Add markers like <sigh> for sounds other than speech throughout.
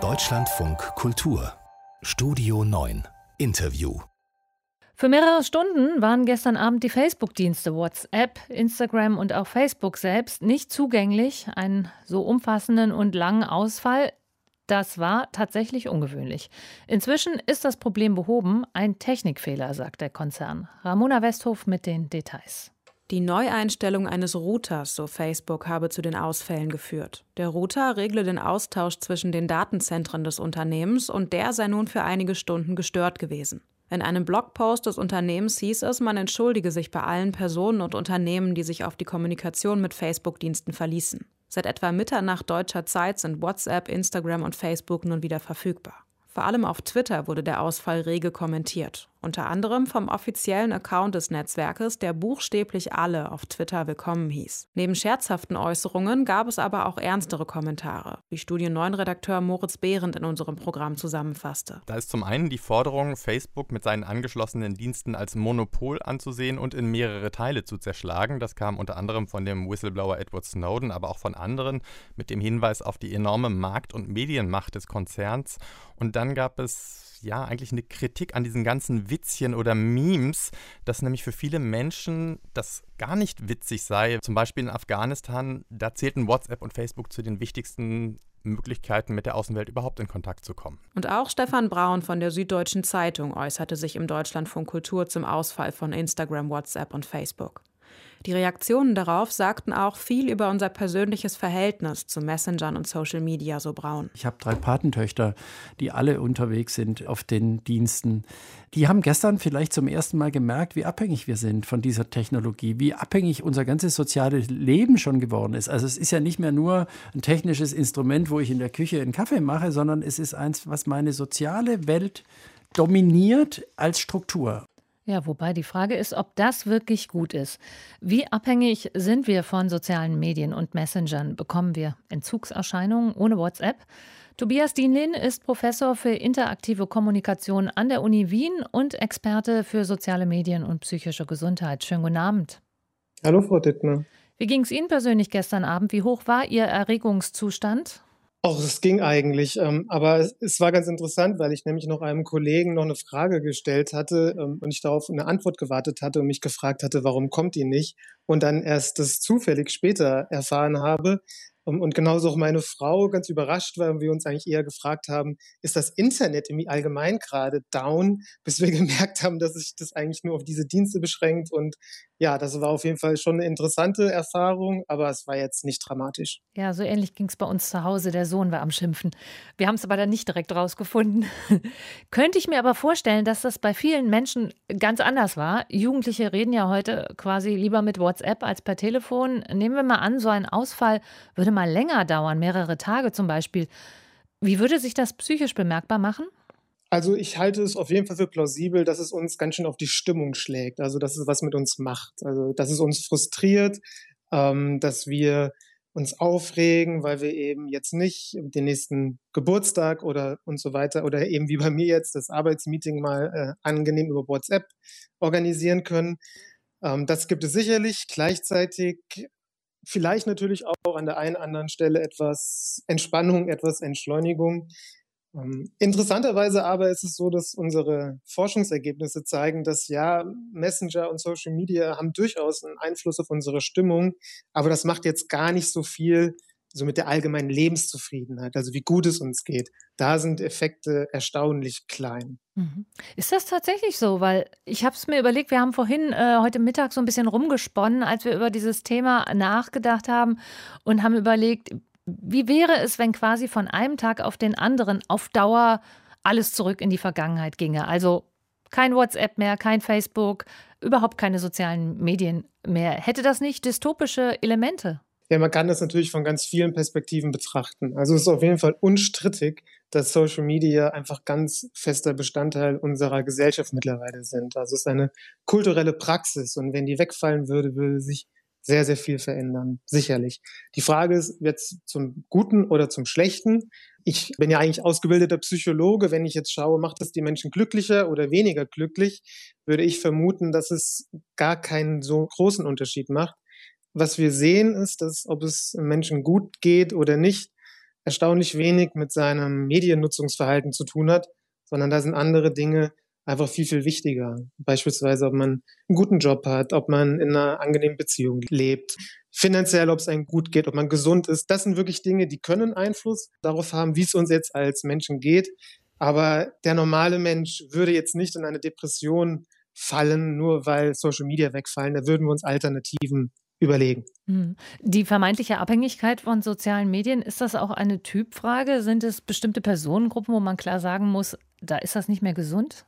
Deutschlandfunk Kultur Studio 9 Interview für mehrere Stunden waren gestern Abend die Facebook-Dienste WhatsApp, Instagram und auch Facebook selbst nicht zugänglich. Einen so umfassenden und langen Ausfall, das war tatsächlich ungewöhnlich. Inzwischen ist das Problem behoben. Ein Technikfehler, sagt der Konzern. Ramona Westhof mit den Details. Die Neueinstellung eines Routers, so Facebook, habe zu den Ausfällen geführt. Der Router regle den Austausch zwischen den Datenzentren des Unternehmens und der sei nun für einige Stunden gestört gewesen. In einem Blogpost des Unternehmens hieß es, man entschuldige sich bei allen Personen und Unternehmen, die sich auf die Kommunikation mit Facebook-Diensten verließen. Seit etwa Mitternacht deutscher Zeit sind WhatsApp, Instagram und Facebook nun wieder verfügbar. Vor allem auf Twitter wurde der Ausfall rege kommentiert unter anderem vom offiziellen Account des Netzwerkes, der buchstäblich alle auf Twitter willkommen hieß. Neben scherzhaften Äußerungen gab es aber auch ernstere Kommentare, wie Studie 9-Redakteur Moritz Behrendt in unserem Programm zusammenfasste. Da ist zum einen die Forderung, Facebook mit seinen angeschlossenen Diensten als Monopol anzusehen und in mehrere Teile zu zerschlagen. Das kam unter anderem von dem Whistleblower Edward Snowden, aber auch von anderen mit dem Hinweis auf die enorme Markt- und Medienmacht des Konzerns. Und dann gab es ja eigentlich eine Kritik an diesen ganzen Witzchen oder Memes, dass nämlich für viele Menschen das gar nicht witzig sei. Zum Beispiel in Afghanistan, da zählten WhatsApp und Facebook zu den wichtigsten Möglichkeiten, mit der Außenwelt überhaupt in Kontakt zu kommen. Und auch Stefan Braun von der Süddeutschen Zeitung äußerte sich im Deutschlandfunk Kultur zum Ausfall von Instagram, WhatsApp und Facebook. Die Reaktionen darauf sagten auch viel über unser persönliches Verhältnis zu Messengern und Social Media, so Braun. Ich habe drei Patentöchter, die alle unterwegs sind auf den Diensten. Die haben gestern vielleicht zum ersten Mal gemerkt, wie abhängig wir sind von dieser Technologie, wie abhängig unser ganzes soziales Leben schon geworden ist. Also es ist ja nicht mehr nur ein technisches Instrument, wo ich in der Küche einen Kaffee mache, sondern es ist eins, was meine soziale Welt dominiert als Struktur. Ja, wobei die Frage ist, ob das wirklich gut ist. Wie abhängig sind wir von sozialen Medien und Messengern? Bekommen wir Entzugserscheinungen ohne WhatsApp? Tobias Dienlin ist Professor für interaktive Kommunikation an der Uni Wien und Experte für soziale Medien und psychische Gesundheit. Schönen guten Abend. Hallo, Frau Dittmer. Wie ging es Ihnen persönlich gestern Abend? Wie hoch war Ihr Erregungszustand? Auch es ging eigentlich, ähm, aber es, es, war ganz interessant, weil ich nämlich noch einem Kollegen noch eine Frage gestellt hatte ähm, und ich darauf eine Antwort gewartet hatte und mich gefragt hatte, warum kommt die nicht? Und dann erst das zufällig später erfahren habe, und genauso auch meine Frau ganz überrascht und wir uns eigentlich eher gefragt haben, ist das Internet im Allgemeinen gerade down, <laughs> bis wir gemerkt haben, dass sich das eigentlich nur auf diese Dienste beschränkt. Und ja, das war auf jeden Fall schon eine interessante Erfahrung, aber es war jetzt nicht dramatisch. Ja, so ähnlich ging es bei uns zu Hause. Der Sohn war am Schimpfen. Wir haben es aber dann nicht direkt rausgefunden. <laughs> Könnte ich mir aber vorstellen, dass das bei vielen Menschen ganz anders war. Jugendliche reden ja heute quasi lieber mit WhatsApp als per Telefon. Nehmen wir mal an, so ein Ausfall würde mal länger dauern, mehrere Tage zum Beispiel. Wie würde sich das psychisch bemerkbar machen? Also ich halte es auf jeden Fall für plausibel, dass es uns ganz schön auf die Stimmung schlägt. Also dass es was mit uns macht. Also dass es uns frustriert, ähm, dass wir uns aufregen, weil wir eben jetzt nicht den nächsten Geburtstag oder und so weiter oder eben wie bei mir jetzt das Arbeitsmeeting mal äh, angenehm über WhatsApp organisieren können. Ähm, das gibt es sicherlich. Gleichzeitig vielleicht natürlich auch an der einen anderen Stelle etwas Entspannung, etwas Entschleunigung. Ähm, interessanterweise aber ist es so, dass unsere Forschungsergebnisse zeigen, dass ja, Messenger und Social Media haben durchaus einen Einfluss auf unsere Stimmung, aber das macht jetzt gar nicht so viel so mit der allgemeinen Lebenszufriedenheit, also wie gut es uns geht. Da sind Effekte erstaunlich klein. Mhm. Ist das tatsächlich so? Weil ich habe es mir überlegt, wir haben vorhin äh, heute Mittag so ein bisschen rumgesponnen, als wir über dieses Thema nachgedacht haben und haben überlegt, wie wäre es, wenn quasi von einem Tag auf den anderen auf Dauer alles zurück in die Vergangenheit ginge? Also kein WhatsApp mehr, kein Facebook, überhaupt keine sozialen Medien mehr. Hätte das nicht dystopische Elemente? Ja, man kann das natürlich von ganz vielen Perspektiven betrachten. Also es ist auf jeden Fall unstrittig, dass Social Media einfach ganz fester Bestandteil unserer Gesellschaft mittlerweile sind. Also es ist eine kulturelle Praxis und wenn die wegfallen würde, würde sich sehr, sehr viel verändern. Sicherlich. Die Frage ist jetzt zum Guten oder zum Schlechten. Ich bin ja eigentlich ausgebildeter Psychologe. Wenn ich jetzt schaue, macht es die Menschen glücklicher oder weniger glücklich, würde ich vermuten, dass es gar keinen so großen Unterschied macht was wir sehen, ist, dass ob es Menschen gut geht oder nicht, erstaunlich wenig mit seinem Mediennutzungsverhalten zu tun hat, sondern da sind andere Dinge einfach viel, viel wichtiger. Beispielsweise, ob man einen guten Job hat, ob man in einer angenehmen Beziehung lebt, finanziell, ob es einem gut geht, ob man gesund ist. Das sind wirklich Dinge, die können Einfluss darauf haben, wie es uns jetzt als Menschen geht. Aber der normale Mensch würde jetzt nicht in eine Depression fallen, nur weil Social Media wegfallen. Da würden wir uns Alternativen überlegen. Hm. Die vermeintliche Abhängigkeit von sozialen Medien, ist das auch eine Typfrage? Sind es bestimmte Personengruppen, wo man klar sagen muss, da ist das nicht mehr gesund?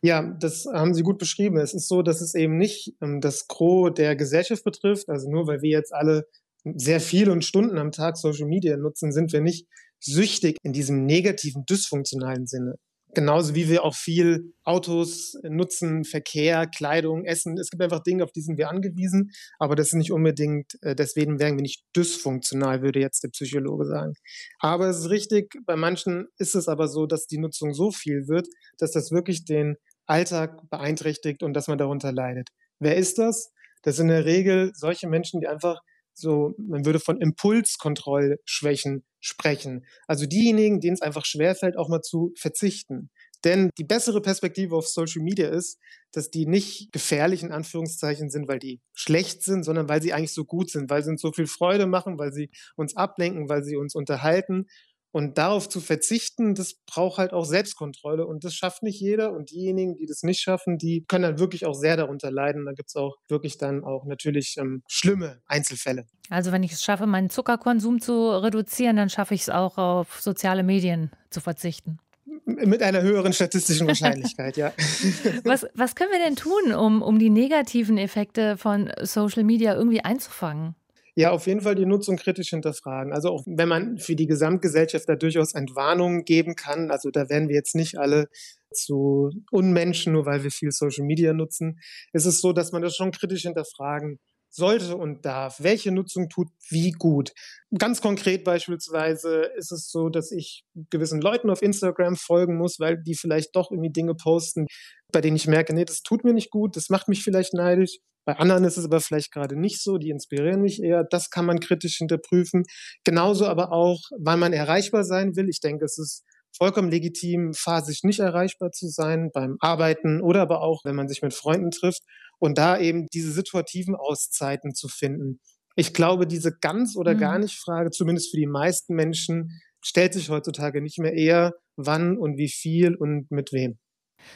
Ja, das haben Sie gut beschrieben. Es ist so, dass es eben nicht ähm, das Gros der Gesellschaft betrifft. Also nur weil wir jetzt alle sehr viele und Stunden am Tag Social Media nutzen, sind wir nicht süchtig in diesem negativen, dysfunktionalen Sinne. Genauso wie wir auch viel Autos nutzen, Verkehr, Kleidung, Essen. Es gibt einfach Dinge, auf die sind wir angewiesen, aber das ist nicht unbedingt, äh, deswegen wären wir nicht dysfunktional, würde jetzt der Psychologe sagen. Aber es ist richtig, bei manchen ist es aber so, dass die Nutzung so viel wird, dass das wirklich den Alltag beeinträchtigt und dass man darunter leidet. Wer ist das? Das sind in der Regel solche Menschen, die einfach so, man würde von Impulskontrollschwächen sprechen. Also diejenigen, denen es einfach schwerfällt, auch mal zu verzichten. Denn die bessere Perspektive auf Social Media ist, dass die nicht gefährlich in Anführungszeichen sind, weil die schlecht sind, sondern weil sie eigentlich so gut sind, weil sie uns so viel Freude machen, weil sie uns ablenken, weil sie uns unterhalten und darauf zu verzichten, das braucht halt auch Selbstkontrolle und das schafft nicht jeder. Und diejenigen, die das nicht schaffen, die können dann wirklich auch sehr darunter leiden. Da gibt es auch wirklich dann auch natürlich ähm, schlimme Einzelfälle. Also wenn ich es schaffe, meinen Zuckerkonsum zu reduzieren, dann schaffe ich es auch auf soziale Medien zu verzichten. Mit einer höheren statistischen Wahrscheinlichkeit, ja. <laughs> Was, was können wir denn tun, um, um die negativen Effekte von Social Media irgendwie einzufangen? Ja, auf jeden Fall die Nutzung kritisch hinterfragen. Also auch wenn man für die Gesamtgesellschaft da durchaus Entwarnungen geben kann, also da werden wir jetzt nicht alle zu Unmenschen, nur weil wir viel Social Media nutzen, ist es so, dass man das schon kritisch hinterfragen sollte und darf. Welche Nutzung tut wie gut? Ganz konkret beispielsweise ist es so, dass ich gewissen Leuten auf Instagram folgen muss, weil die vielleicht doch irgendwie Dinge posten, bei denen ich merke, nee, das tut mir nicht gut, das macht mich vielleicht neidisch. Bei anderen ist es aber vielleicht gerade nicht so, die inspirieren mich eher. Das kann man kritisch hinterprüfen. Genauso aber auch, wann man erreichbar sein will. Ich denke, es ist vollkommen legitim, phasisch nicht erreichbar zu sein beim Arbeiten oder aber auch, wenn man sich mit Freunden trifft und da eben diese situativen Auszeiten zu finden. Ich glaube, diese ganz oder gar mhm. nicht Frage, zumindest für die meisten Menschen, stellt sich heutzutage nicht mehr eher, wann und wie viel und mit wem.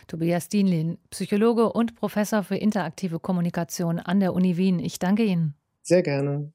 Tobias Dienlin, Psychologe und Professor für interaktive Kommunikation an der Uni Wien. Ich danke Ihnen. Sehr gerne.